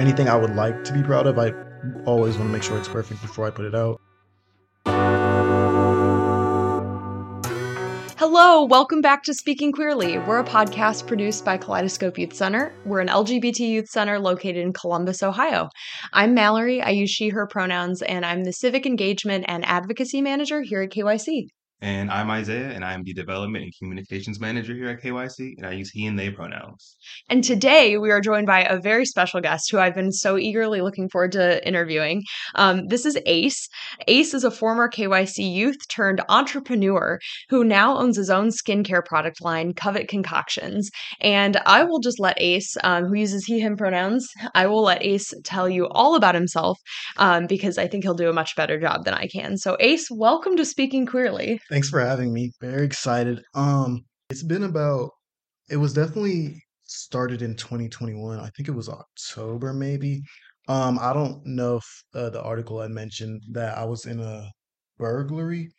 anything I would like to be proud of, I always want to make sure it's perfect before I put it out. Hello, welcome back to Speaking Queerly. We're a podcast produced by Kaleidoscope Youth Center. We're an LGBT youth center located in Columbus, Ohio. I'm Mallory. I use she, her pronouns, and I'm the civic engagement and advocacy manager here at KYC. And I'm Isiah, and I'm the Development and Communications Manager here at KYC, and I use he and they pronouns. And today we are joined by a very special guest who I've been so eagerly looking forward to interviewing. Um, this is Ace. Ace is a former KYC youth turned entrepreneur who now owns his own skincare product line, Covet Concoctions. And I will just let Ace, um, who uses he, him pronouns, I will let Ace tell you all about himself um, because I think he'll do a much better job than I can. So, Ace, welcome to Speaking Queerly. Thanks for having me. Very excited. Um, it's been about. It was definitely started in 2021. I think it was October, maybe. Um, I don't know if uh, the article I mentioned that I was in a burglary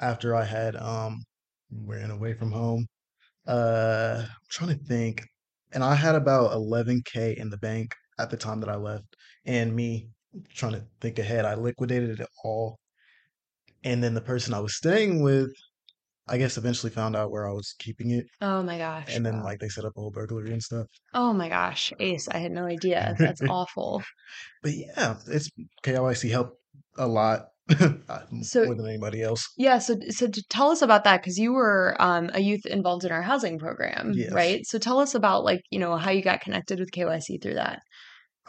after I had um ran away from home. Uh, I'm trying to think, and I had about 11k in the bank at the time that I left, and me trying to think ahead, I liquidated it all and then the person I was staying with, I guess eventually found out where I was keeping it. Oh my gosh. And then like they set up a whole burglary and stuff. Oh my gosh, Ace, I had no idea. That's awful. But yeah, it's KYC helped a lot. so, more than anybody else. Yeah, so so to tell us about that because you were um, a youth involved in our housing program, Yes. right? So tell us about like you know how you got connected with KYC through that.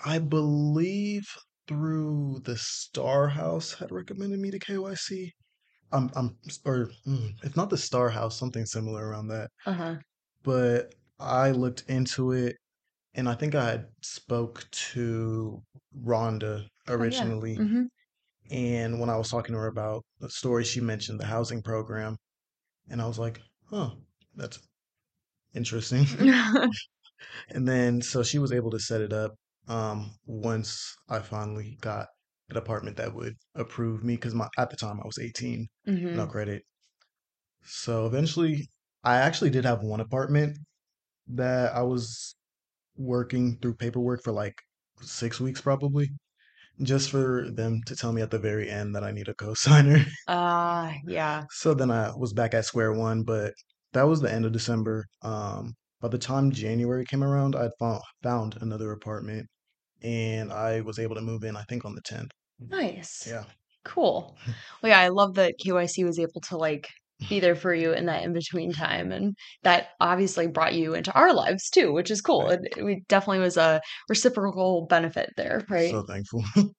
I believe through the Star House had recommended me to KYC. I'm, I'm, or mm, if not the Star House, something similar around that. Uh huh. But I looked into it, and I think I had spoke to Rhonda originally. hmm And when I was talking to her about the story, she mentioned the housing program, and I was like, "Huh, that's interesting." and then so she was able to set it up um, once I finally got an apartment that would approve me because my at the time I was 18, hmm no credit. So eventually, I actually did have one apartment that I was working through paperwork for like six weeks probably, just for them to tell me at the very end that I need a co-signer. Uh yeah. So then I was back at square one, but that was the end of December. Um, by the time January came around, I'd found found another apartment and I was able to move in, I think on the 10th. Mm-hmm. Nice. Yeah. Cool. Well, yeah, I love that KYC was able to like be there for you in that in between time, and that obviously brought you into our lives too, which is cool. Right. It, it definitely was a reciprocal benefit there, right? So thankful.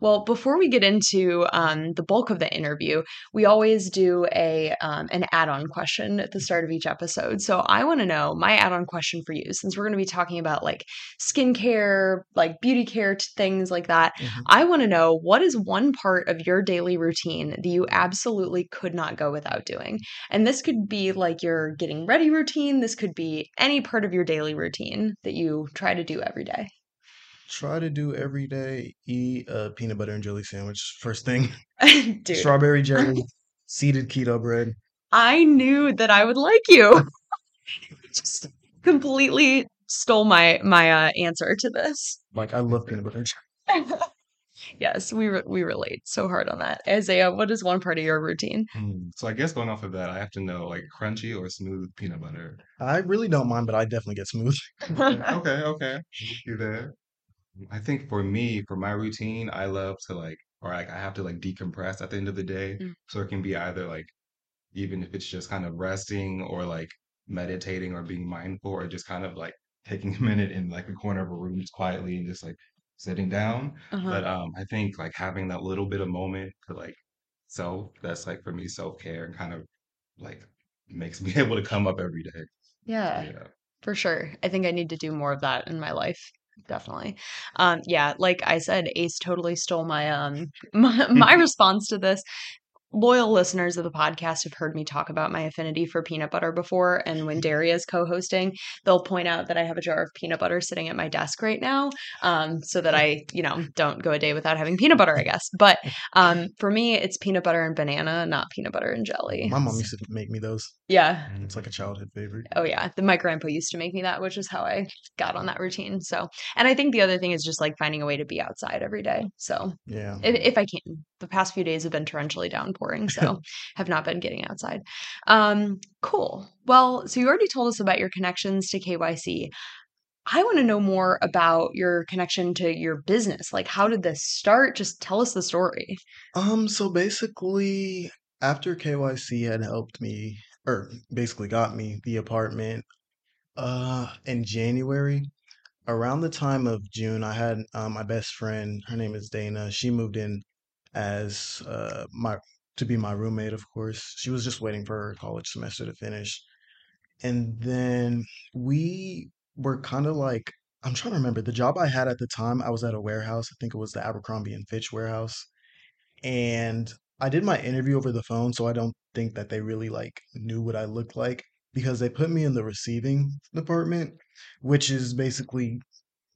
Well, before we get into um, the bulk of the interview, we always do a um, an add-on question at the start of each episode. So I want to know my add-on question for you, since we're going to be talking about like skincare, like beauty care, things like that. Mhm. I want to know what is one part of your daily routine that you absolutely could not go without doing, and this could be like your getting ready routine. This could be any part of your daily routine that you try to do every day. Try to do every day, eat a peanut butter and jelly sandwich first thing. Dude, Strawberry jelly, seeded keto bread. I knew that I would like you. Just completely stole my my uh, answer to this. Like I love peanut butter and jelly. yes, we re- we relate so hard on that. Isiah, what is one part of your routine? Hmm. So I guess going off of that, I have to know like crunchy or smooth peanut butter. I really don't mind, but I definitely get smooth. Okay, okay, okay. Do that. I think for me, for my routine, I love to like, or like I have to like decompress at the end of the day. Mm. So it can be either like, even if it's just kind of resting or like meditating or being mindful or just kind of like taking a minute in like a corner of a room just quietly and just like sitting down. Uh-huh. But um, I think like having that little bit of moment to like self, that's like for me self-care and kind of like makes me able to come up every day. Yeah, Yeah. for sure. I think I need to do more of that in my life. Definitely. Um, yeah, like I said, Ace totally stole my um my, my response to this. Loyal listeners of the podcast have heard me talk about my affinity for peanut butter before. And when Daria is co hosting, they'll point out that I have a jar of peanut butter sitting at my desk right now um, so that I, you know, don't go a day without having peanut butter, I guess. But um, for me, it's peanut butter and banana, not peanut butter and jelly. My mom used to make me those. Yeah. It's like a childhood favorite. Oh yeah, the, my grandpa used to make me that, which is how I got on that routine. So, and I think the other thing is just like finding a way to be outside every day. So, Yeah. if, if I can, the past few days have been torrentially downpouring, so have not been getting outside. Um, cool. Well, so you already told us about your connections to KYC. I want to know more about your connection to your business. Like, how did this start? Just tell us the story. Um, so basically, after KYC had helped me, or basically got me the apartment, uh, in January, around the time of June, I had uh, my best friend, her name is Dana. She moved in as uh my to be my roommate, of course. She was just waiting for her college semester to finish. And then we were kind of like, I'm trying to remember the job I had at the time. I was at a warehouse. I think it was the Abercrombie and Fitch warehouse. And I did my interview over the phone, so I don't think that they really like knew what I looked like because they put me in the receiving department, which is basically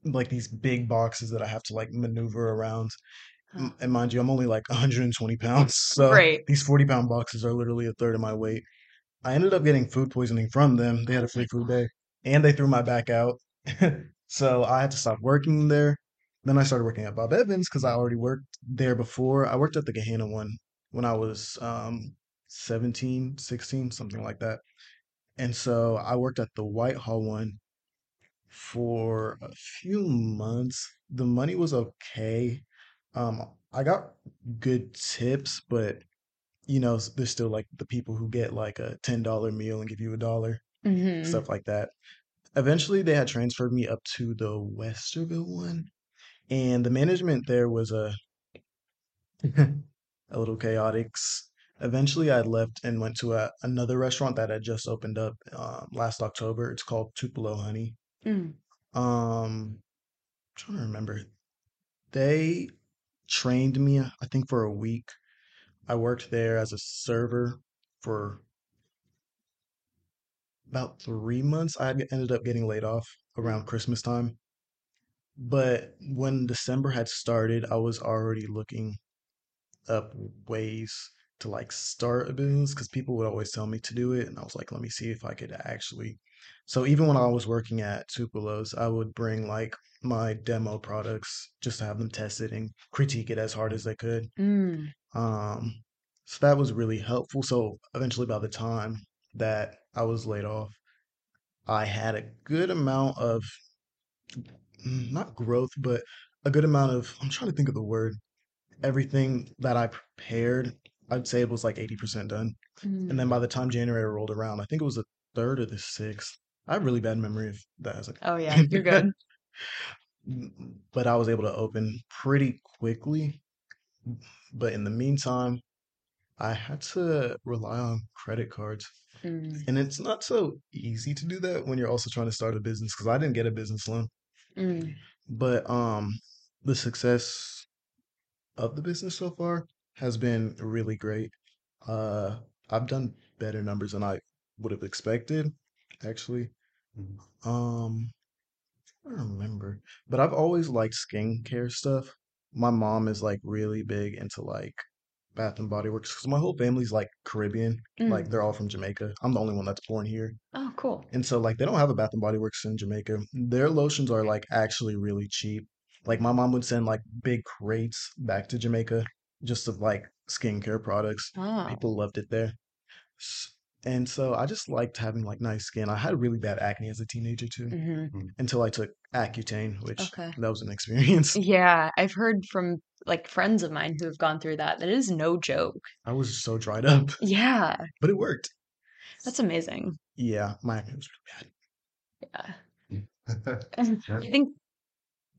like these big boxes that I have to like maneuver around. And mind you, I'm only like 120 pounds, so Right. these 40 pound boxes are literally a third of my weight. I ended up getting food poisoning from them. They had a free food day, and they threw my back out. So I had to stop working there. Then I started working at Bob Evans because I already worked there before. I worked at the Gahanna one when I was um 17, 16, something like that. And so I worked at the Whitehall one for a few months. The money was okay. Um, I got good tips, but you know, s- there's still like the people who get like a $10 meal and give you a dollar, hmm stuff like that. Eventually, they had transferred me up to the Westerville one, and the management there was a a little chaotic. S- Eventually, I left and went to a, another restaurant that had just opened up um, last October. It's called Tupelo Honey. Mm. Um, trying to remember. They trained me, I think, for a week. I worked there as a server for about three months. I ended up getting laid off around Christmas time. But when December had started, I was already looking up ways to like start a business because people would always tell me to do it. And I was like, let me see if I could actually. So even when I was working at Tupelo's, I would bring like my demo products just to have them test it and critique it as hard as they could. Mm. Um, so that was really helpful. So eventually, by the time that I was laid off, I had a good amount of mm, not growth, but a good amount of, I'm trying to think of the word, everything that I prepared, I'd say it was like 80% done. And Mm. then by the time January rolled around, I think it was the third or the sixth. I have really bad memory of that Oh yeah, you're good. but I was able to open pretty quickly. But in the meantime, I had to rely on credit cards. Mm. And it's not so easy to do that when you're also trying to start a business because I didn't get a business loan. Mm. But um the success of the business so far has been really great. Uh I've done better numbers than I would have expected, actually. Mhm. Um I don't remember, but I've always liked skincare stuff. My mom is like really big into like Bath and Body Works because my whole family's like Caribbean. Like Mm. they're all from Jamaica. I'm the only one that's born here. Oh, cool. And so like they don't have a Bath and Body Works in Jamaica. Their lotions are like actually really cheap. Like my mom would send like big crates back to Jamaica just of like skincare products. Oh. People loved it there. And so I just liked having like nice skin. I had really bad acne as a teenager too hmm until I took Accutane, which Okay. that was an experience. Yeah, I've heard from like friends of mine who have gone through that. That is no joke. I was so dried up, Yeah, but it worked. that's amazing. Yeah, my acne was really Yeah. Yeah. I think.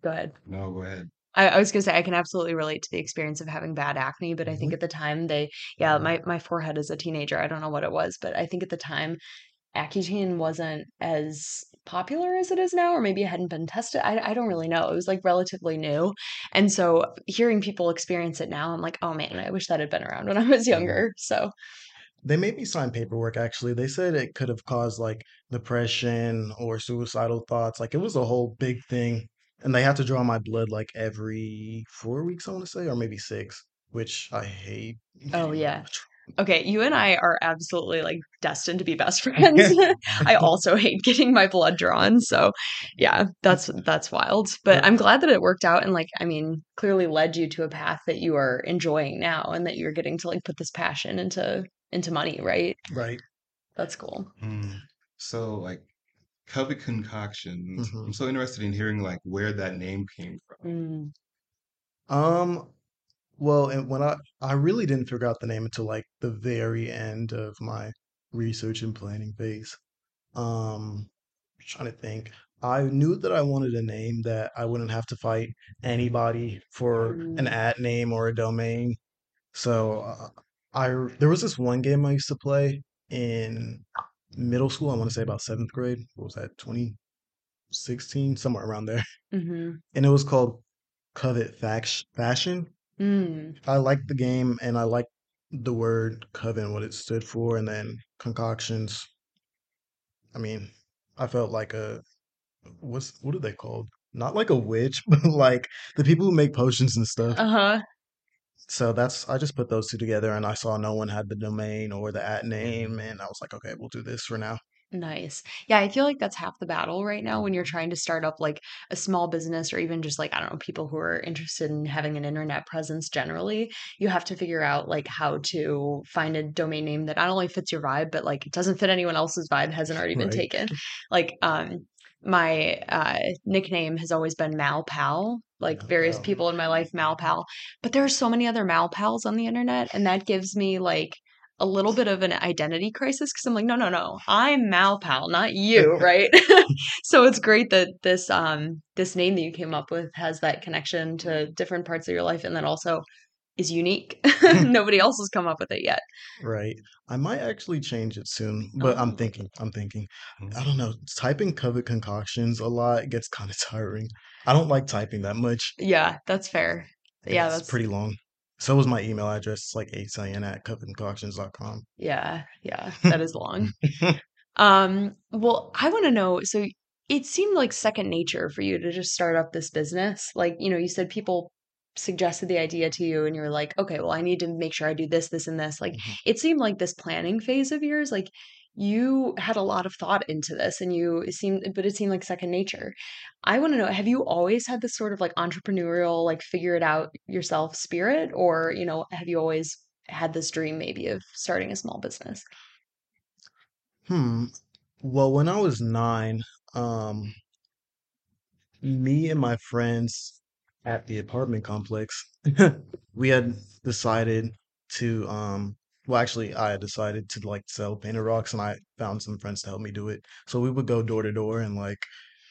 Go ahead. No, go ahead. I, I was gonna say I can absolutely relate to the experience of having bad acne, but I think mm-hmm. at the time they, yeah, my my forehead as a teenager, I don't know what it was, but I think at the time Accutane wasn't as popular as it is now, or maybe it hadn't been tested. I, I don't really know. It was like relatively new. And so hearing people experience it now, I'm like, oh man, I wish that had been around when I was younger. So, They made me sign paperwork actually. They said it could have caused like depression or suicidal thoughts. Like it was a whole big thing. And they had to draw my blood like every four weeks, I want to say, or maybe six, which I hate oh yeah. Okay, you and I are absolutely like destined to be best friends. I also hate getting my blood drawn, so yeah, that's that's wild. But But I'm glad that it worked out and like I mean, clearly led you to a path that you are enjoying now and that you're getting to like put this passion into into money, right? right. That's cool. Mm. So like Covet concoctions. hmm I'm so interested in hearing like where that name came from. Mm, Um, well, and when I I really didn't figure out the name until like the very end of my research and planning phase. Um, trying to think. I knew that I wanted a name that I wouldn't have to fight anybody for an mm, at name or a domain. So uh, I there was this one game I used to play in middle school. I want to say about seventh grade. What was that? 2016, somewhere around there. mhm, And it was called Covet Fashion. mm. I liked the game and I liked the word coven, what it stood for, and then concoctions. I mean, I felt like a what's what are they called? Not like a witch, but like the people who make potions and stuff. Uh-huh. So that's I just put those two together and I saw no one had the domain or the at name and I was like, okay, we'll do this for now. Nice. Yeah, I feel like that's half the battle right now when you're trying to start up like a small business or even just like, I don't know, people who are interested in having an internet presence generally. You have to figure out like how to find a domain name that not only fits your vibe, but like it doesn't fit anyone else's vibe, hasn't already been Right. taken. Like, um, my uh nickname has always been Mal Pal. Like Mal various Pal. people in my life, malpal But there are so many other malpals on the internet, and that gives me like a little bit of an identity crisis because I'm like, no, no, no, I'm malpal not you, right? so it's great that this um this name that you came up with has that connection to different parts of your life, and then also is unique. Nobody else has come up with it yet. Right. I might actually change it soon, but I'm Oh, thinking, I'm thinking. I Mm. don't know. Typing Covet concoctions a lot gets kind of tiring. I don't like typing that much. yeah, that's fair. Yeah, that's pretty long. So was my email address. It's like 8 at covetconcoctions.com. yeah, yeah, that is long. Um, well, I want to know, so it seemed like second nature for you to just start up this business. Like, you know, you said people suggested the idea to you and you're like, okay, well, I need to make sure I do this, this, and this. Like, Mhm. it seemed like this planning phase of yours, like you had a lot of thought into this and you it seemed but it seemed like second nature. I want to know, have you always had this sort of like entrepreneurial, like figure it out yourself spirit, or, you know, have you always had this dream maybe of starting a small business? Hmm. Well, when I was nine, um, me and my friends at the apartment complex, we had decided to, um, well, actually, I had decided to like sell painted rocks, and I found some friends to help me do it. So we would go door to door, and like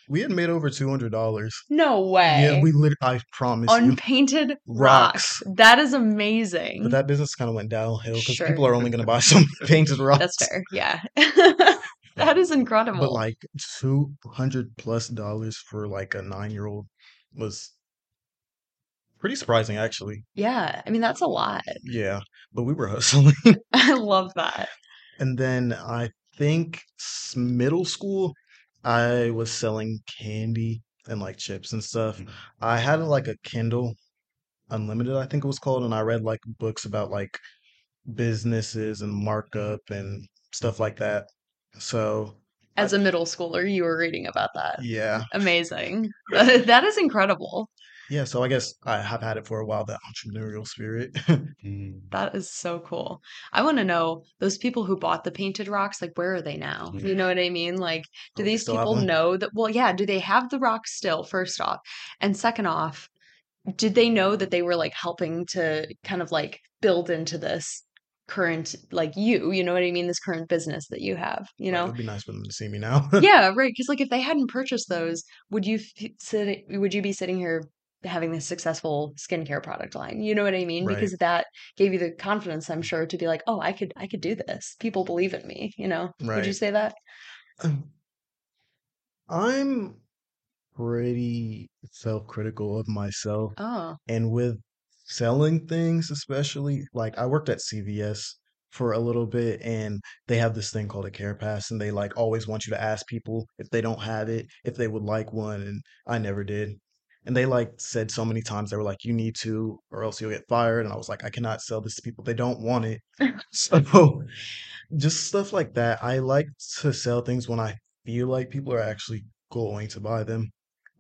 we had made over two hundred dollars. No way. Yeah, we literally I promise you, Unpainted rocks. rocks. That is amazing. But that business kind of went downhill because people are only going to buy some painted rocks. That's fair. Yeah. That is incredible. But like 200 plus dollars for like a nine year old was pretty surprising, actually. Yeah. I mean, that's a lot. Yeah, but we were hustling. I love that. And then I think middle school, I was selling candy and like chips and stuff. Mm. I had like a Kindle Unlimited, I think it was called, and I read like books about like businesses and markup and stuff like that. So As a middle schooler, you were reading about that. yeah, Amazing. That is incredible. Yeah. So I guess I have had it for a while, that entrepreneurial spirit. Mm. That is so cool. I want to know those people who bought the painted rocks, like, where are they now? You know what I mean? Like, do Oh, these people know that? Well, yeah, do they have the rocks still, first off? And second off, did they know that they were like helping to kind of like build into this current, like you, you know what I mean? This current business that you have, you Right, it know? would be nice for them to see me now. Yeah, right. Because like if they hadn't purchased those, would you f- sit? Would you be sitting here having this successful skincare product line? You know what I mean? Right. Because that gave you the confidence, I'm sure, to be like, oh, I could, I could do this. People believe in me. You know? Would you say that? Um, I'm pretty self-critical of myself. Oh. And with selling things, especially, like I worked at CVS for a little bit and they have this thing called a care pass and they like always want you to ask people if they don't have it, if they would like one, and I never did. And they like said so many times they were like, you need to, or else you'll get fired. And I was like, I cannot sell this to people. They don't want it. So just stuff like that. I like to sell things when I feel like people are actually going to buy them.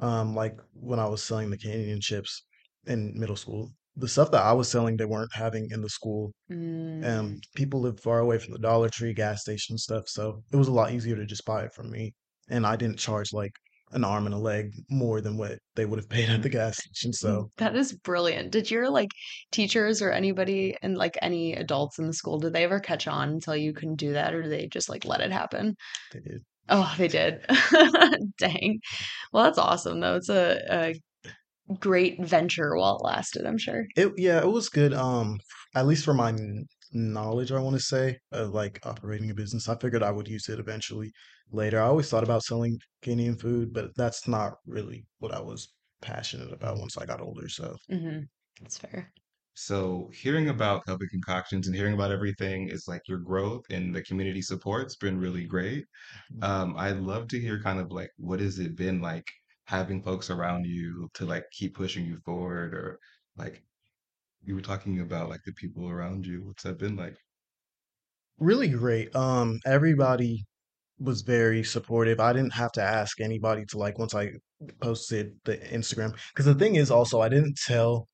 Um, like when I was selling the Canadian chips in middle school, the stuff that I was selling they weren't having in the school. Mm. Um, people lived far away from the Dollar Tree, gas station stuff, so it was a lot easier to just buy it from me. And I didn't charge like an arm and a leg more than what they would have paid at the gas station. Mm, So That is brilliant. Did your like teachers or anybody and like any adults in the school, did they ever catch on until you couldn't do that or did they just like let it happen? they did. Oh, they did. Dang. Well, that's awesome though. It's a, a great venture while it lasted, I'm sure. It yeah, it was good. Um, at least for my knowledge, I want to say of like operating a business. I figured I would use it eventually later. I always thought about selling Kenyan food, but that's not really what I was passionate about once I got older. So hmm That's fair. So hearing about Healthy Concoctions and hearing about everything is like your growth and the community support's been really great. Um, I'd love to hear kind of like what has it been like having folks around you to like keep pushing you forward or like you were talking about like the people around you. What's that been like? really great. Um, everybody was very supportive. I didn't have to ask anybody to like once I posted the Instagram because the thing is also I didn't tell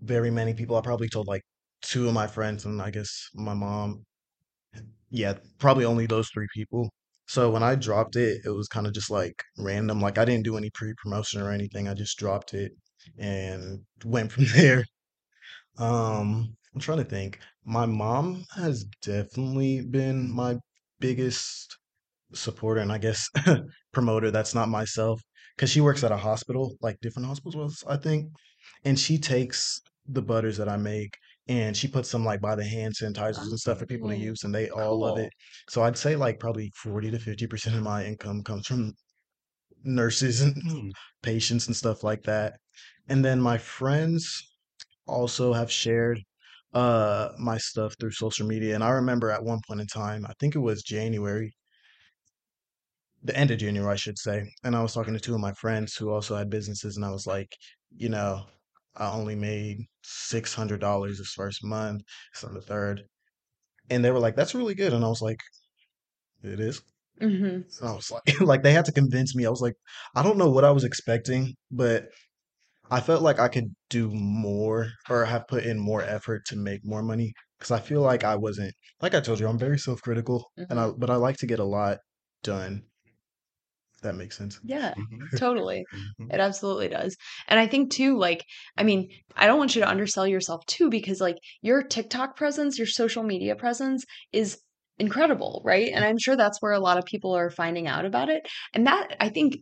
very many people. I probably told like two of my friends and I guess my mom Yeah, probably only those three people. So when I dropped it, it was kind of just like random. Like I didn't do any pre-promotion or anything. I just dropped it and went from there. Um, I'm trying to think. My mom has definitely been my biggest supporter and I guess promoter. That's not myself because she works at a hospital, like different hospitals, I think. And she takes the butters that I make and she puts them like by the hand sanitizers and stuff for people to Oh, use, and they all love it. cool. So I'd say like probably 40 to 50% of my income comes from nurses and Hmm. patients and stuff like that. And then my friends also have shared uh my stuff through social media. And I remember at one point in time, I think it was January, the end of January, I should say. And I was talking to two of my friends who also had businesses, and I was like, you know, I only made $600 this first month. On the third. And they were like, that's really good. And I was like, it is. hmm And I was like, like they had to convince me. I was like, I don't know what I was expecting, but I felt like I could do more or have put in more effort to make more money because I feel like I wasn't, like I told you, I'm very self-critical and I, hmm but I like to get a lot done. If that makes sense. Yeah, hmm totally. hmm It absolutely does. And I think too, like, I mean, I don't want you to undersell yourself too, because like your TikTok presence, your social media presence is incredible, right? And I'm sure that's where a lot of people are finding out about it. And that, I think,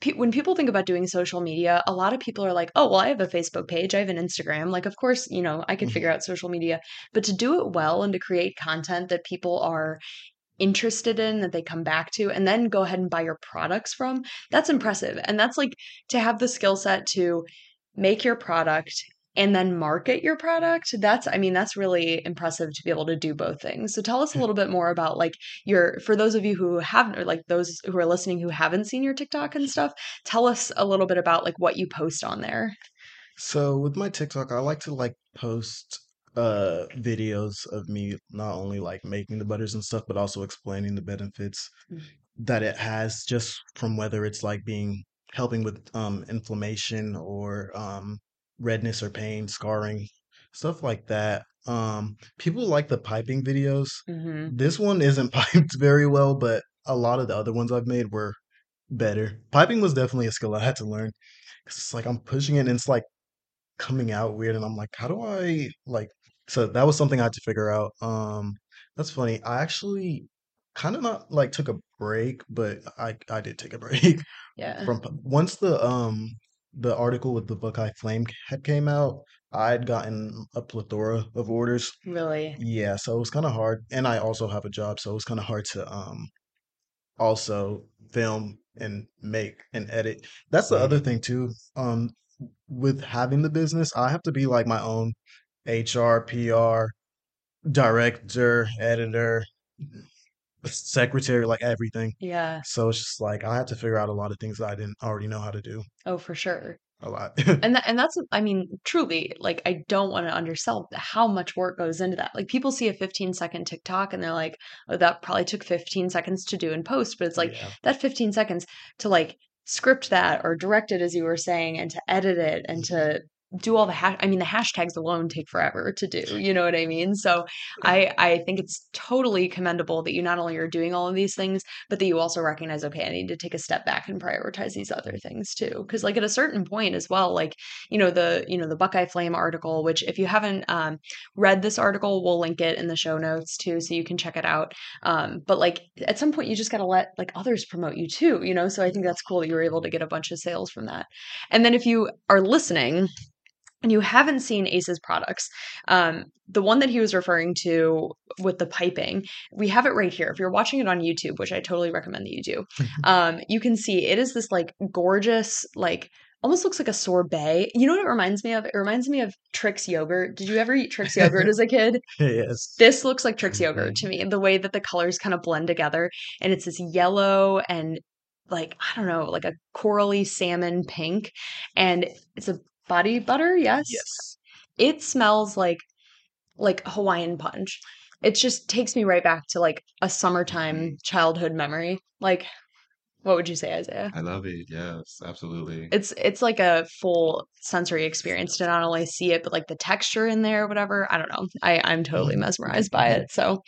pe when people think about doing social media, a lot of people are like, oh, well, I have a Facebook page, I have an Instagram. Like, of course, you know, I can figure Mhm. out social media, but to do it well and to create content that people are interested in that they come back to and then go ahead and buy your products from, that's impressive. And that's like to have the skill set to make your product and then market your product. That's, I mean, that's really impressive to be able to do both things. So tell us a little bit more about like your, for those of you who haven't, or like those who are listening who haven't seen your TikTok and stuff, tell us a little bit about like what you post on there. So with my TikTok, I like to like post uh videos of me not only like making the butters and stuff, but also explaining the benefits that it has just from whether it's like being helping with um inflammation or um redness or pain, scarring, stuff like that. Um people like the piping videos. Mm-hmm. This one isn't piped very well, but a lot of the other ones I've made were better. Piping was definitely a skill I had to learn because it's like I'm pushing it and it's like coming out weird and I'm like, how do I like so that was something I had to figure out. Um that's funny. I actually kind of not like took a break, but I I did take a break Yeah, from once the um the article with the Buckeye Flame had came out, I'd gotten a plethora of orders. really. Yeah, so it was kind of hard and I also have a job, so it was kind of hard to um also film and make and edit. That's the other Mm, thing too. Um, with having the business, I have to be like my own HR, PR, director, editor, secretary, like everything. Yeah. So it's just like I had to figure out a lot of things that I didn't already know how to do. Oh, for sure. A lot. And that, and that's, I mean, truly, like, I don't want to undersell how much work goes into that. Like, people see a 15 second TikTok and they're like, oh, that probably took 15 seconds to do in post. But it's like Yeah. that 15 seconds to like script that or direct it, as you were saying, and to edit it and mm-hmm. to do all the hash. I mean, the hashtags alone take forever to do. You know what I mean? So I, I think it's totally commendable that you not only are doing all of these things, but that you also recognize, okay, I need to take a step back and prioritize these other things too. Because like at a certain point as well, like you know the you know the Buckeye Flame article, which if you haven't um, read this article, we'll link it in the show notes too, so you can check it out. Um, but like at some point, you just got to let like others promote you too, you know. So I think that's cool that you were able to get a bunch of sales from that. And then if you are listening and you haven't seen Ace's products, um, the one that he was referring to with the piping, we have it right here. If you're watching it on YouTube, which I totally recommend that you do, um, you can see it is this like gorgeous, like almost looks like a sorbet. You know what it reminds me of? It reminds me of Trix yogurt. Did you ever eat Trix yogurt as a kid? Yes. This looks like Trix yogurt to me, the way that the colors kind of blend together. And it's this yellow and like, I don't know, like a corally salmon pink. And it's a body butter, yes? Yes. It smells like like Hawaiian punch. It just takes me right back to like a summertime childhood memory. Like, what would you say, Isiah? I love it. Yes, absolutely. It's it's like a full sensory experience to not only see it, but like the texture in there, whatever. I don't know. I I'm totally Mhm. mesmerized by it. So,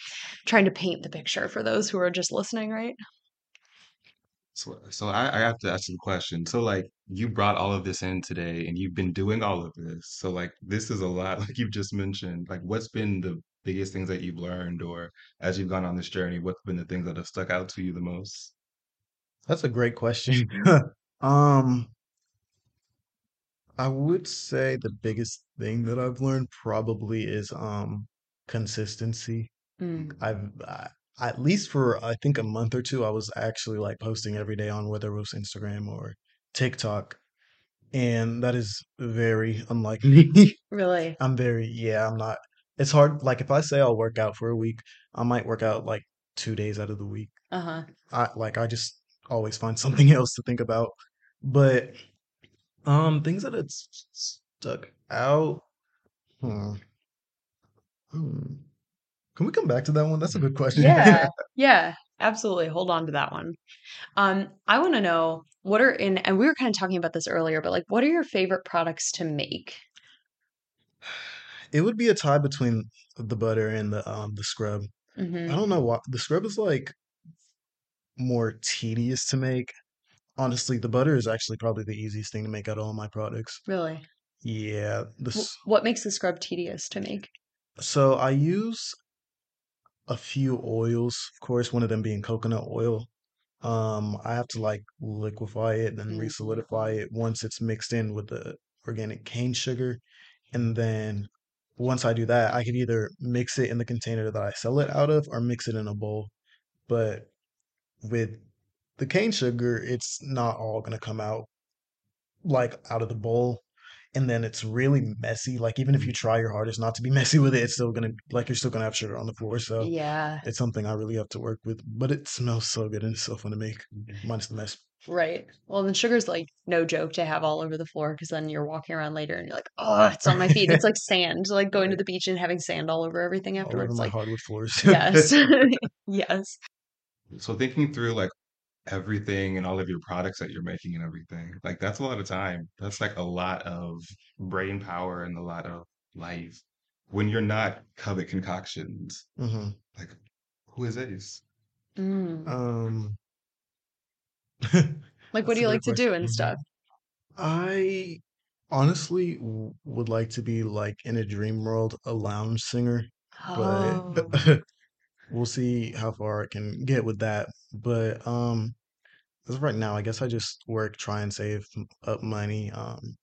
trying to paint the picture for those who are just listening, right? So, so I, I have to ask you a question. So, like, you brought all of this in today, and you've been doing all of this. So, like, this is a lot, like you've just mentioned. Like, what's been the biggest things that you've learned, or as you've gone on this journey, what's been the things that have stuck out to you the most? That's a great question. Um, I would say the biggest thing that I've learned probably is um consistency. Mm, I've I, at least for I think a month or two, I was actually like posting every day on whether it was Instagram or TikTok, and that is very unlike me. really? I'm very, yeah, I'm not. It's hard. Like if I say I'll work out for a week, I might work out like two days out of the week. Uh-huh. I like I just always find something else to think about. But um, things that had stuck out. Hmm. Hmm. Can we come back to that one? That's a good question. Yeah. Yeah, absolutely. Hold on to that one. Um, I want to know what are in, and we were kind of talking about this earlier, but like, what are your favorite products to make? It would be a tie between the butter and the um the scrub. I hmm don't know why the scrub is like more tedious to make. Honestly, the butter is actually probably the easiest thing to make out of all my products. Really? Yeah, this What makes the scrub tedious to make? so I use a few oils, of course, one of them being coconut oil. Um, I have to like liquefy it, then Mm, re-solidify it once it's mixed in with the organic cane sugar. And then once I do that, I could either mix it in the container that I sell it out of or mix it in a bowl. But with the cane sugar, it's not all gonna come out like out of the bowl. And then it's really mm-hmm. messy. Like even if you try your hardest not to be messy with it, it's still gonna like you're still gonna have sugar on the floor. So Yeah, it's something I really have to work with. But it smells so good and it's so fun to make. Minus the mess. right. Well, then sugar's like no joke to have all over the floor because then you're walking around later and you're like, oh, it's on my feet. It's like sand, like going to the beach and having sand all over everything All over afterwards. my Like, hardwood floors. yes, yes. So, thinking through like everything and all of your products that you're making and everything, like that's a lot of time. That's like a lot of brain power and a lot of life. When you're not Covet Concoctions, hmm like who is Ace? Mm. Um, Like, what do you great like to do and stuff? I honestly w- would like to be like in a dream world, a lounge singer, but Oh, we'll see how far I can get with that. But um, as of right now, I guess I just work, try and save up money. Um,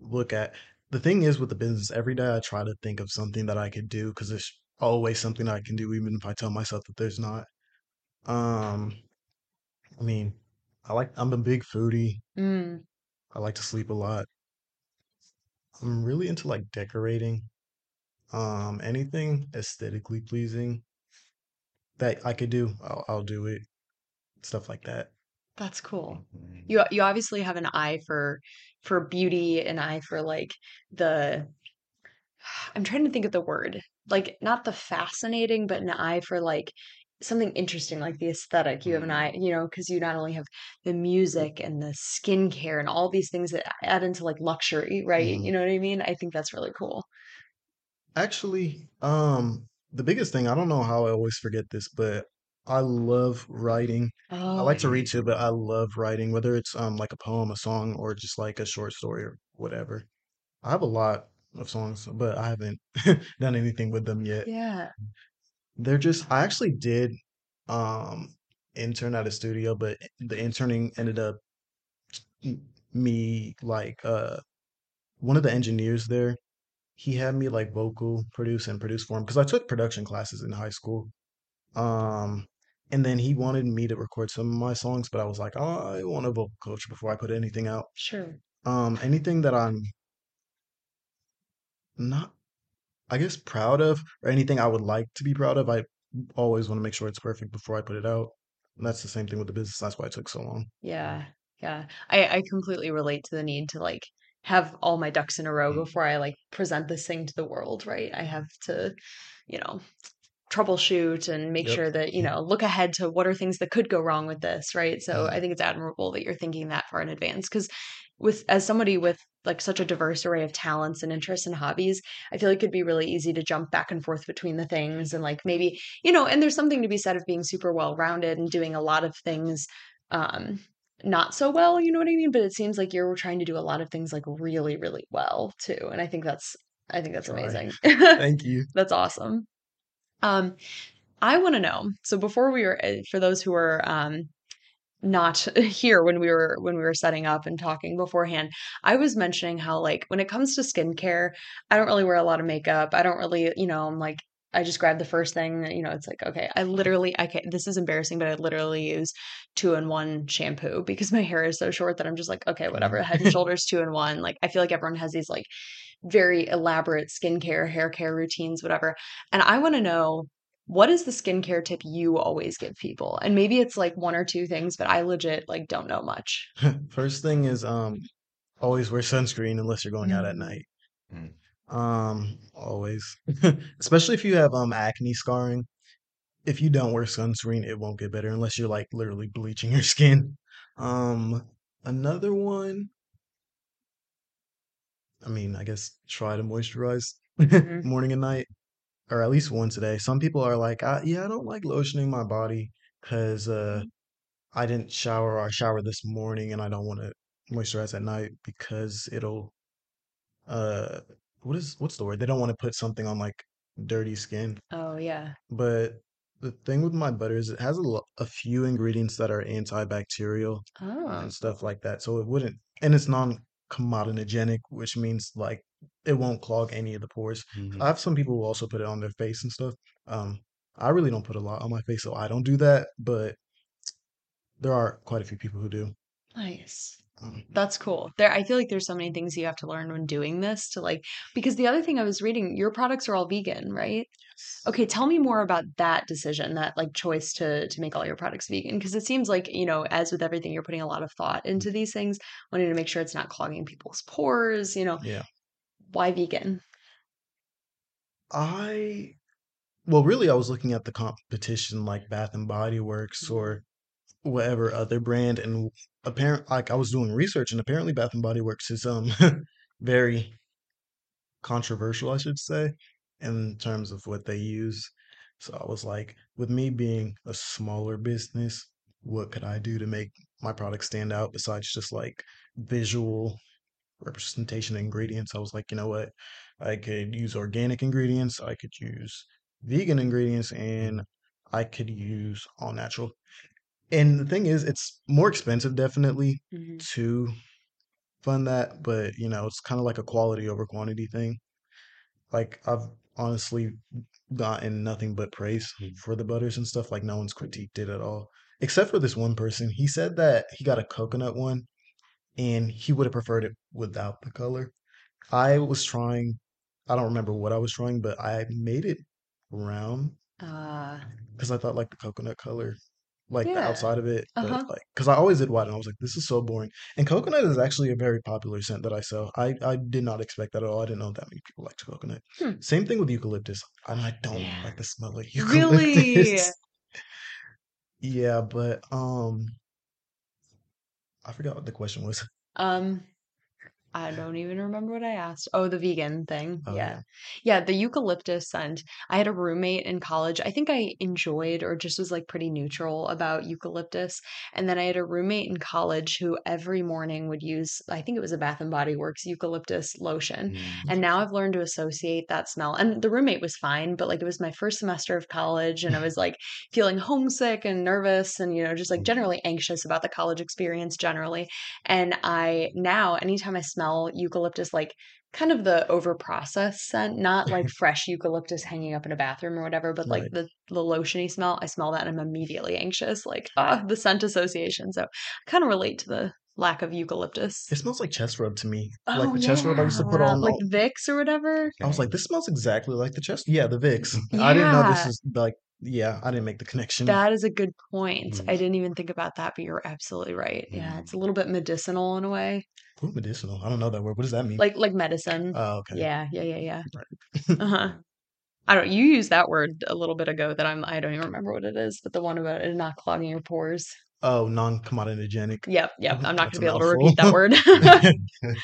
look at the thing is with the business, every day I try to think of something that I could do because there's always something I can do, even if I tell myself that there's not. Um, I mean. I like I'm a big foodie. Mm, I like to sleep a lot. I'm really into like decorating. Um, anything aesthetically pleasing that I could do, I'll, I'll do it. Stuff like that. That's cool. Mhm. You you obviously have an eye for for beauty, an eye for like the I'm trying to think of the word. Like not the fascinating, but an eye for like something interesting, like the aesthetic. You have an Mm. eye, you know, because you not only have the music and the skincare and all these things that add into like luxury, right? hmm You know what I mean? I think that's really cool. Actually, um, the biggest thing, I don't know how I always forget this, but I love writing. I like Oh, to Mhm. read too, but I love writing, whether it's um like a poem, a song, or just like a short story or whatever. I have a lot of songs, but I haven't done anything with them yet. yeah. They're just, I actually did um intern at a studio, but the interning ended up m- me like uh one of the engineers there, he had me like vocal produce and produce for him because I took production classes in high school. Um and then he wanted me to record some of my songs, but I was like, oh, I want a vocal coach before I put anything out. Sure. Um anything that I'm not I guess proud of or anything I would like to be proud of, I always want to make sure it's perfect before I put it out. And that's the same thing with the business. That's why it took so long. Yeah, yeah. I I completely relate to the need to like have all my ducks in a row Mm. before I like present this thing to the world, right? I have to, you know, troubleshoot and make Yep. sure that, you know, look ahead to what are things that could go wrong with this, right? So Mhm. I think it's admirable that you're thinking that far in advance because with as somebody with like such a diverse array of talents and interests and hobbies, I feel like it'd be really easy to jump back and forth between the things and like maybe, you know, and there's something to be said of being super well-rounded and doing a lot of things um not so well, you know what I mean? But it seems like you're trying to do a lot of things like really, really well too. And I think that's I think that's amazing. Thank you. That's awesome. Um, I want to know. So before we were, uh, for those who are um, not here when we were when we were setting up and talking beforehand, I was mentioning how like when it comes to skincare, I don't really wear a lot of makeup. I don't really, you know, I'm like I just grab the first thing, you know, it's like okay, I literally I can this is embarrassing, but I literally use two in one shampoo because my hair is so short that I'm just like, okay, whatever, Head and. Shoulders two in one. Like I feel like everyone has these like very elaborate skincare, hair care routines, whatever. And I want to know what is the skincare tip you always give people? And maybe it's like one or two things, but I legit like don't know much. First thing is um always wear sunscreen unless you're going out at Mm, night. Mm. Um, always. Especially if you have um acne scarring. If you don't wear sunscreen, it won't get better unless you're like literally bleaching your skin. Um, another one, I mean, I guess try to moisturize mhm, morning and night, or at least once a day. Some people are like, I, yeah, I don't like lotioning my body because uh I didn't shower or I showered this morning and I don't want to moisturize at night because it'll uh what is what's the word? They don't want to put something on like dirty skin. Oh yeah. But the thing with my butter is it has a, lo- a few ingredients that are antibacterial Oh, and stuff like that. So it wouldn't, and it's non-comedogenic, which means like it won't clog any of the pores. I Mhm. have some people who also put it on their face and stuff. Um, I really don't put a lot on my face, so I don't do that, but there are quite a few people who do. nice. Um, That's cool. There, I feel like there's so many things you have to learn when doing this to like, because the other thing I was reading, your products are all vegan, right? Okay, tell me more about that decision, that like choice to to make all your products vegan, because it seems like, you know, as with everything, you're putting a lot of thought into these things, wanting to make sure it's not clogging people's pores, you know. yeah. Why vegan? I, well, really, I was looking at the competition like Bath and Body Works Mm. or whatever other brand and apparent like I was doing research and apparently Bath and Body Works is um very controversial, I should say, in terms of what they use. So I was like, with me being a smaller business, what could I do to make my product stand out besides just like visual representation ingredients? I was like, you know what? I could use organic ingredients, I could use vegan ingredients, and I could use all natural. And the thing is, it's more expensive definitely hmm to fund that, but you know, it's kind of like a quality over quantity thing. Like I've honestly gotten nothing but praise Mm. for the butters and stuff. Like no one's critiqued it at all. except for this one person. He said that he got a coconut one and he would have preferred it without the color. I was trying, I don't remember what I was trying, but I made it brown Uh, because I thought like the coconut color, like the outside of it, Uh-huh. but like because I always did white and I was like, this is so boring. And coconut is actually a very popular scent that I sell. I I did not expect that at all. I didn't know that many people liked coconut. Hmm. Same thing with eucalyptus, and I don't Yeah. like the smell of eucalyptus. Really? Yeah, but um, I forgot what the question was. Um, I don't even remember what I asked. Oh, the vegan thing. Oh Yeah. yeah. Yeah, the eucalyptus scent. I had a roommate in college. I think I enjoyed or just was like pretty neutral about eucalyptus. And then I had a roommate in college who every morning would use, I think it was a Bath and Body Works eucalyptus lotion. Mm. And now I've learned to associate that smell. And the roommate was fine, but like it was my first semester of college and I was like feeling homesick and nervous and, you know, just like generally anxious about the college experience generally. And I now, anytime I smell eucalyptus, like kind of the over processed scent, not like fresh eucalyptus hanging up in a bathroom or whatever, but like Right. the, the lotiony smell, I smell that and I'm immediately anxious. Like, ah, the scent association. So I kind of relate to the lack of eucalyptus. It smells like chest rub to me. Oh, Like the chest rub I used to put on. like all- Vicks or whatever. I was like, this smells exactly like the chest. Yeah, the Vicks. I didn't know this Yeah. is like. Yeah, I didn't make the connection. That is a good point. Mm. I didn't even think about that, but you're absolutely right. Yeah, Mm. it's a little bit medicinal in a way, Ooh, medicinal. I don't know that word. What does that mean? like like medicine. Oh, okay. Yeah, yeah, yeah, yeah. Right. Uh-huh. I don't. You used that word a little bit ago that I'm. I don't even remember what it is, but the one about it not clogging your pores. Oh, non-commoditogenic. Yep, yep. I'm not gonna a be able to repeat that word.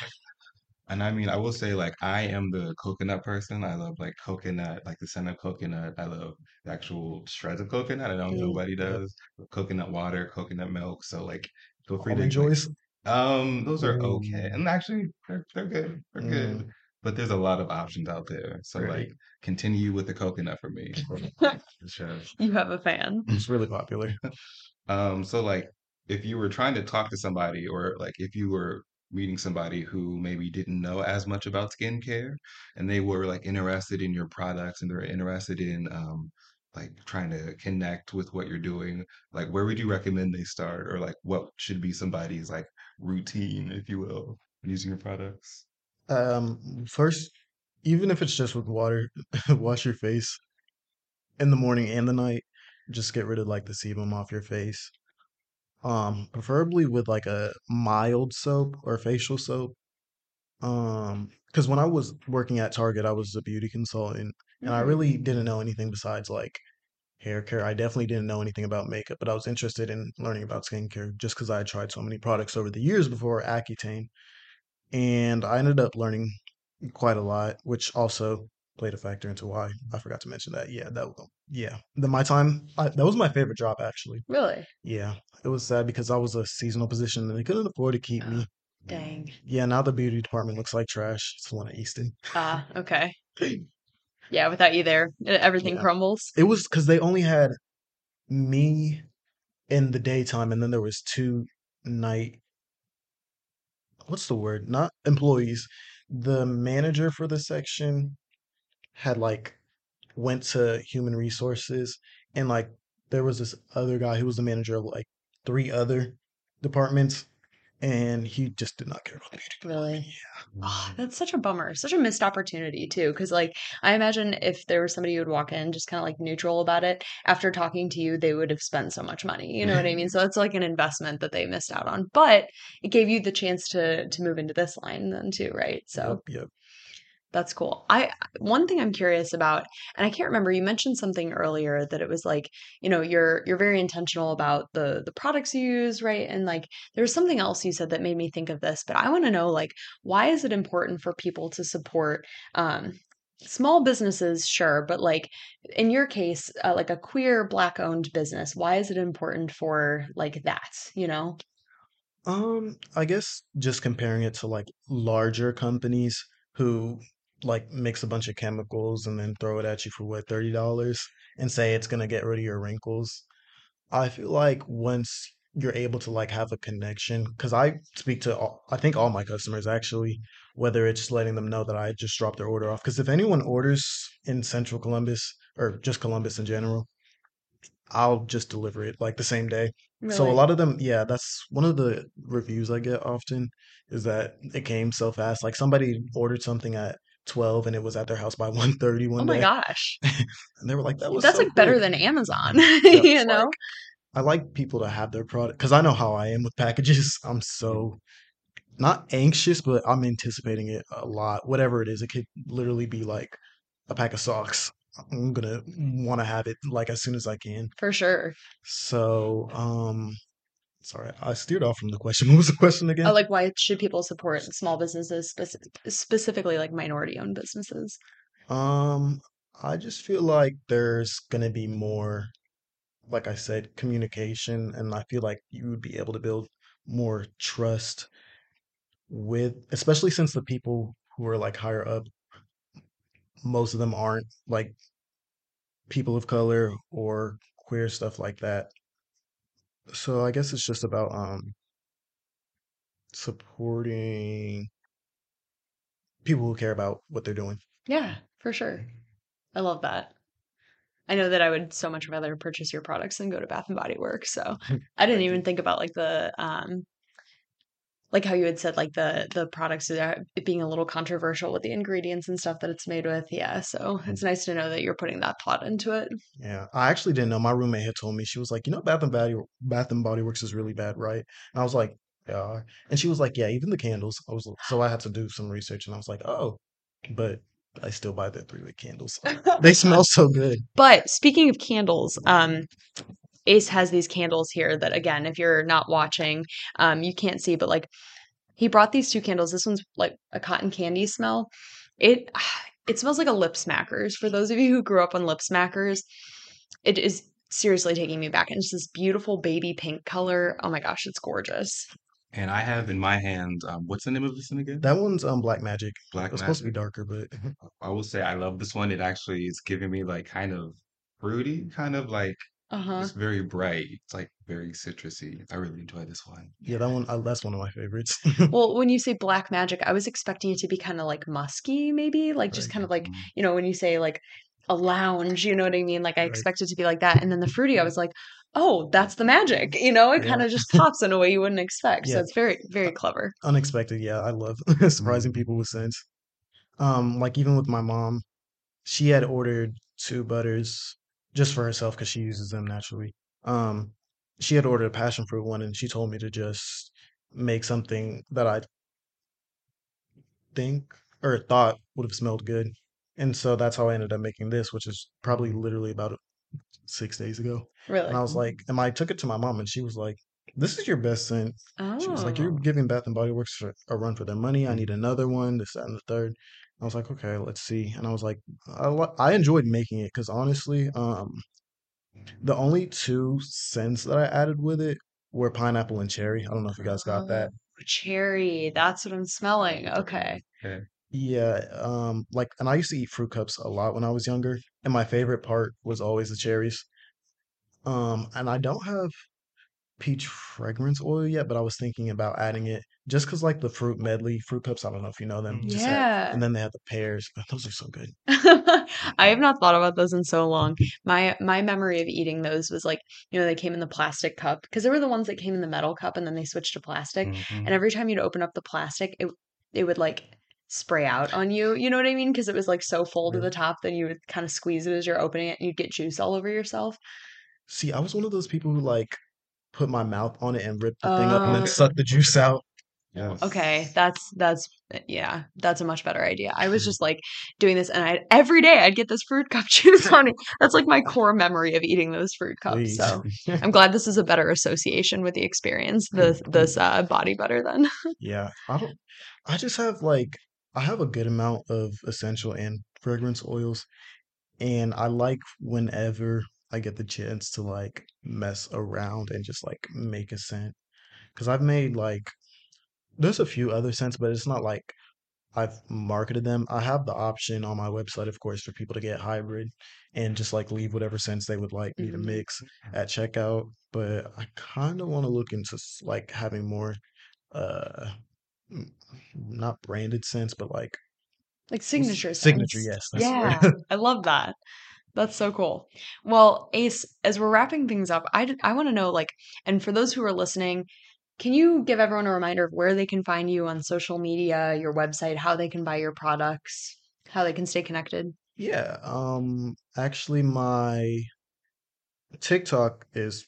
And I mean, I will say, like, I am the coconut person. I love like coconut, like the scent of coconut. I love the actual shreds of coconut. I don't know Mm, nobody does. Coconut water, coconut milk. So like, feel free to Almond joys. um, those are okay. And actually, they're they're good. They're good. Mm, But there's a lot of options out there. So right. like, continue with the coconut for me. For sure. you have a fan. It's really popular. Um, so like if you were trying to talk to somebody or like if you were meeting somebody who maybe didn't know as much about skincare and they were like interested in your products and they're interested in um like trying to connect with what you're doing, like where would you recommend they start or like what should be somebody's like routine, if you will, using your products? Um, first, even if it's just with water, wash your face in the morning and the night. Just get rid of like the sebum off your face. Um, preferably with like a mild soap or facial soap. Um, because when I was working at Target, I was a beauty consultant and I Mhm. really didn't know anything besides like hair care. I definitely didn't know anything about makeup, but I was interested in learning about skincare just because I had tried so many products over the years before Accutane. And I ended up learning quite a lot, which also played a factor into why I forgot to mention that. Yeah, that yeah. The my time I, that was my favorite job actually. Really? Yeah, it was sad because I was a seasonal position and they couldn't afford to keep me. Dang. Yeah, now the beauty department looks like trash. It's the one at Easton. Ah, okay. Yeah, without you there, everything Yeah. crumbles. It was because they only had me in the daytime, and then there was two night. What's the word? Not employees. The manager for the section had like went to human resources, and like there was this other guy who was the manager of like three other departments, and he just did not care about the beauty. Really? Oh, that's such a bummer. Such a missed opportunity too. Because like I imagine if there was somebody who would walk in just kind of like neutral about it, after talking to you, they would have spent so much money. You know what I mean? So it's like an investment that they missed out on. But it gave you the chance to to move into this line then too, right? So Yep, yep. That's cool. I one thing I'm curious about, and I can't remember, you mentioned something earlier that it was like, you know, you're you're very intentional about the the products you use, right? And like there's something else you said that made me think of this, but I want to know like why is it important for people to support um small businesses, sure, but like in your case, uh, like a queer black owned business, why is it important for like that, you know? Um, I guess just comparing it to like larger companies who like mix a bunch of chemicals and then throw it at you for what, $30 and say it's gonna get rid of your wrinkles. I feel like once you're able to like have a connection, because I speak to all, I think all my customers actually, whether it's letting them know that I just dropped their order off. Because if anyone orders in Central Columbus or just Columbus in general, I'll just deliver it like the same day. So a lot of them, yeah, that's one of the reviews I get often is that it came so fast. Like somebody ordered something at 12 and it was at their house by one thirty Oh one my day. gosh. And they were like, that was That's so like better than Amazon, you It's like know? I like people to have their product because I know how I am with packages. I'm so not anxious, but I'm anticipating it a lot. Whatever it is, it could literally be like a pack of socks. I'm gonna want to have it like as soon as I can. For sure. So, um, sorry, I steered off from the question. What was the question again? like why should people support small businesses, speci specifically like minority-owned businesses? Um, I just feel like there's gonna be more, like I said, communication, and I feel like you would be able to build more trust with, especially since the people who are like higher up, most of them aren't like people of color or queer stuff like that. So I guess it's just about um supporting people who care about what they're doing. Yeah, for sure. I love that. I know that I would so much rather purchase your products than go to Bath and Body Works. So I didn't even think about like the um like how you had said like the the products are being a little controversial with the ingredients and stuff that it's made with. Yeah, so it's nice to know that you're putting that thought into it. Yeah, I actually didn't know. My roommate had told me she was like, you know, Bath and Body Bath and Body Works is really bad, right? And I was like, yeah. And she was like, yeah, even the candles. I was so I had to do some research, and I was like, oh, but I still buy the three wick candles. They smell so good. But speaking of candles, um Ace has these candles here that again, if you're not watching, um you can't see, but like he brought these two candles. This one's like a cotton candy smell. It it smells like a lip smackers. For those of you who grew up on lip smackers, it is seriously taking me back. And it's this beautiful baby pink color. Oh my gosh, it's gorgeous. And I have in my hand, um, what's the name of this one again? That one's um Black Magic. Black was supposed to be darker, but I will say I love this one. It actually is giving me like kind of fruity, kind of like Uh-huh. it's very bright. It's like very citrusy. I really enjoy this one. yeah, that one uh, that's one of my favorites. Well, when you say black magic, I was expecting it to be kind of like musky, maybe, like just kind of like, Mhm. you know, when you say like a lounge, you know what I mean? Like I right. expect it to be like that. And then the fruity, I was like, oh, that's the magic. You know, it Yeah, kind of just pops in a way you wouldn't expect. So it's very, very uh, clever. Unexpected. Yeah, I love surprising Mhm. people with scents. Um, like even with my mom, she had ordered two butters just for herself because she uses them naturally. Um, she had ordered a passion fruit one, and she told me to just make something that I think or thought would have smelled good. And so that's how I ended up making this, which is probably literally about six days ago. Really? And I was like, and I took it to my mom, and she was like, "This is your best scent." Oh. She was like, "You're Oh, giving Bath and Body Works a run for their money. I need another one, this, that, and the third. I was like, "Okay, let's see." And I was like, I, I enjoyed making it because honestly, um, the only two scents that I added with it were pineapple and cherry. I don't know if you guys got oh, that. cherry. That's what I'm smelling. Okay. Okay. Yeah, um, like, and I used to eat fruit cups a lot when I was younger, and my favorite part was always the cherries. Um, and I don't have peach fragrance oil yet, but I was thinking about adding it just because, like, the fruit medley fruit cups. I don't know if you know them. Mhm. Just have, Yeah. and then they have the pears. but Those are so good. I have not thought about those in so long. My my memory of eating those was like, you know, they came in the plastic cup because there were the ones that came in the metal cup and then they switched to plastic. And Mhm. every time you'd open up the plastic, it it would like spray out on you. You know what I mean? Because it was like so full to Really? the top, then you would kind of squeeze it as you're opening it and you'd get juice all over yourself. See, I was one of those people who like put my mouth on it and rip the thing up and then Oh, suck the juice out. Yes. okay. That's that's yeah, that's a much better idea. I was just like doing this and I every day I'd get this fruit cup juice on it. That's like my core memory of eating those fruit cups. Please. So I'm glad this is a better association with the experience, this this uh, body butter then. Yeah, I don't. I just have like I have a good amount of essential and fragrance oils, and I like whenever I get the chance to like mess around and just like make a scent. Because I've made like there's a few other scents, but it's not like I've marketed them. I have the option on my website, of course, for people to get hybrid and just like leave whatever scents they would like me to Mhm. mix at checkout. But I kind of want to look into s- like having more uh not branded scents, but like Like signature signature, scents. yes, that's the Yeah. I love that. That's so cool. Well, Ace, as we're wrapping things up, I, I want to know, like, and for those who are listening, can you give everyone a reminder of where they can find you on social media, your website, how they can buy your products, how they can stay connected? Yeah, um, actually, my TikTok is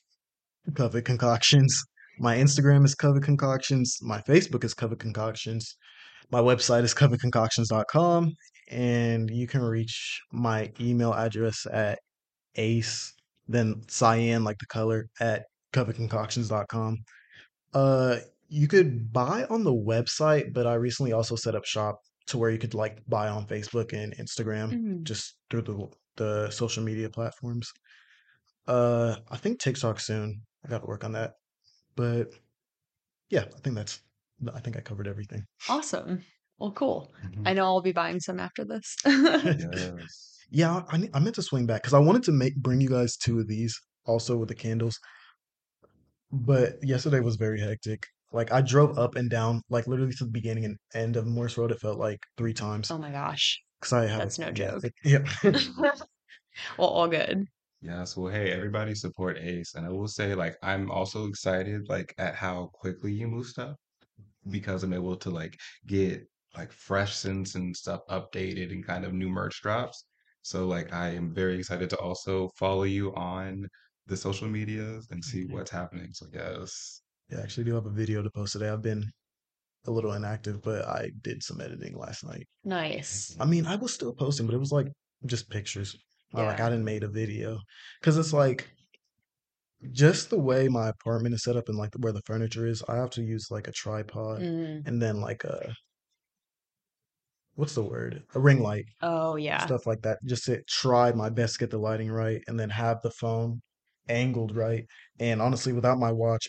Covet Concoctions. My Instagram is Covet Concoctions. My Facebook is Covet Concoctions. My website is covetconcoctions.com. And you can reach my email address at ace, then cyan, like the color, at covetconcoctions.com. Uh, you could buy on the website, but I recently also set up shop to where you could like buy on Facebook and Instagram Mhm. just through the the social media platforms. Uh, I think TikTok soon. I got to work on that. But yeah, I think that's I think I covered everything. Awesome. Well, cool. Mhm. I know I'll be buying some after this. Yes. Yeah, I, I meant to swing back because I wanted to make bring you guys two of these also with the candles, but yesterday was very hectic. Like I drove up and down, like literally to the beginning and end of Morse Road. It felt like three times oh my gosh. because I have That's no joke. it- yeah. well, all good. Yes, well, hey, everybody support Ace. And I will say, like, I'm also excited, like, at how quickly you move stuff because I'm able to, like, get, like, fresh scents and stuff updated and kind of new merch drops. So, like, I am very excited to also follow you on the social medias and see you. what's happening. So, yes. Yeah, I actually do have a video to post today. I've been a little inactive, but I did some editing last night. Nice. I mean, I was still posting, but it was like just pictures. I like Yeah. I didn't made a video because it's like just the way my apartment is set up and like where the furniture is. I have to use like a tripod Mm. and then like a what's the word? A ring light, Oh, yeah. stuff like that. Just to try my best to get the lighting right and then have the phone angled right. And honestly, without my watch,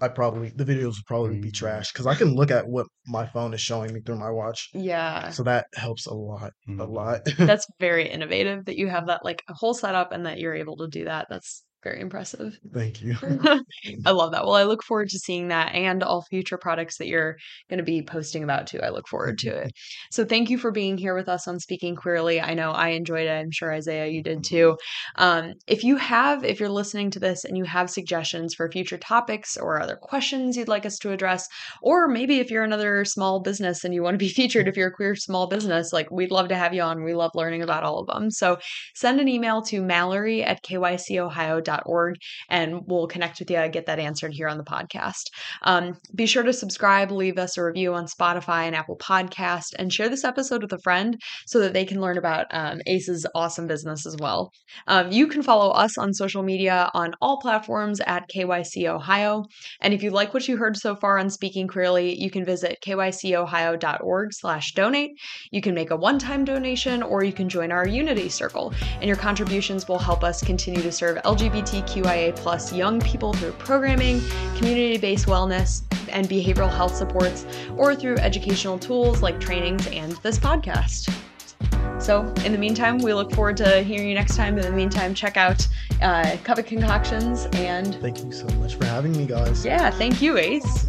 I probably the videos would probably be Mm. trash because I can look at what my phone is showing me through my watch. Yeah. So that helps a lot, a Mhm. lot. That's very innovative that you have that like a whole setup and that you're able to do that. That's very impressive. Thank you. I love that. Well, I look forward to seeing that and all future products that you're going to be posting about too. I look forward to it. So, thank you for being here with us on Speaking Queerly. I know I enjoyed it. I'm sure Isiah, you did too. Um, if you have, if you're listening to this and you have suggestions for future topics or other questions you'd like us to address, or maybe if you're another small business and you want to be featured, if you're a queer small business, like we'd love to have you on. We love learning about all of them. So, send an email to mallory at kycohio.org and we'll connect with you get that answered here on the podcast. Um, be sure to subscribe, leave us a review on Spotify and Apple Podcast, and share this episode with a friend so that they can learn about um, Ace's awesome business as well. Um, you can follow us on social media on all platforms at KYC Ohio. And if you like what you heard so far on Speaking Queerly, you can visit kycohio.org slash donate. You can make a one-time donation or you can join our Unity Circle. And your contributions will help us continue to serve LGBTQIA plus young people through programming, community-based wellness, and behavioral health supports, or through educational tools like trainings and this podcast. So, in the meantime, we look forward to hearing you next time. In the meantime, check out uh, Covet Concoctions and Thank you so much for having me, guys. yeah, thank you, Ace.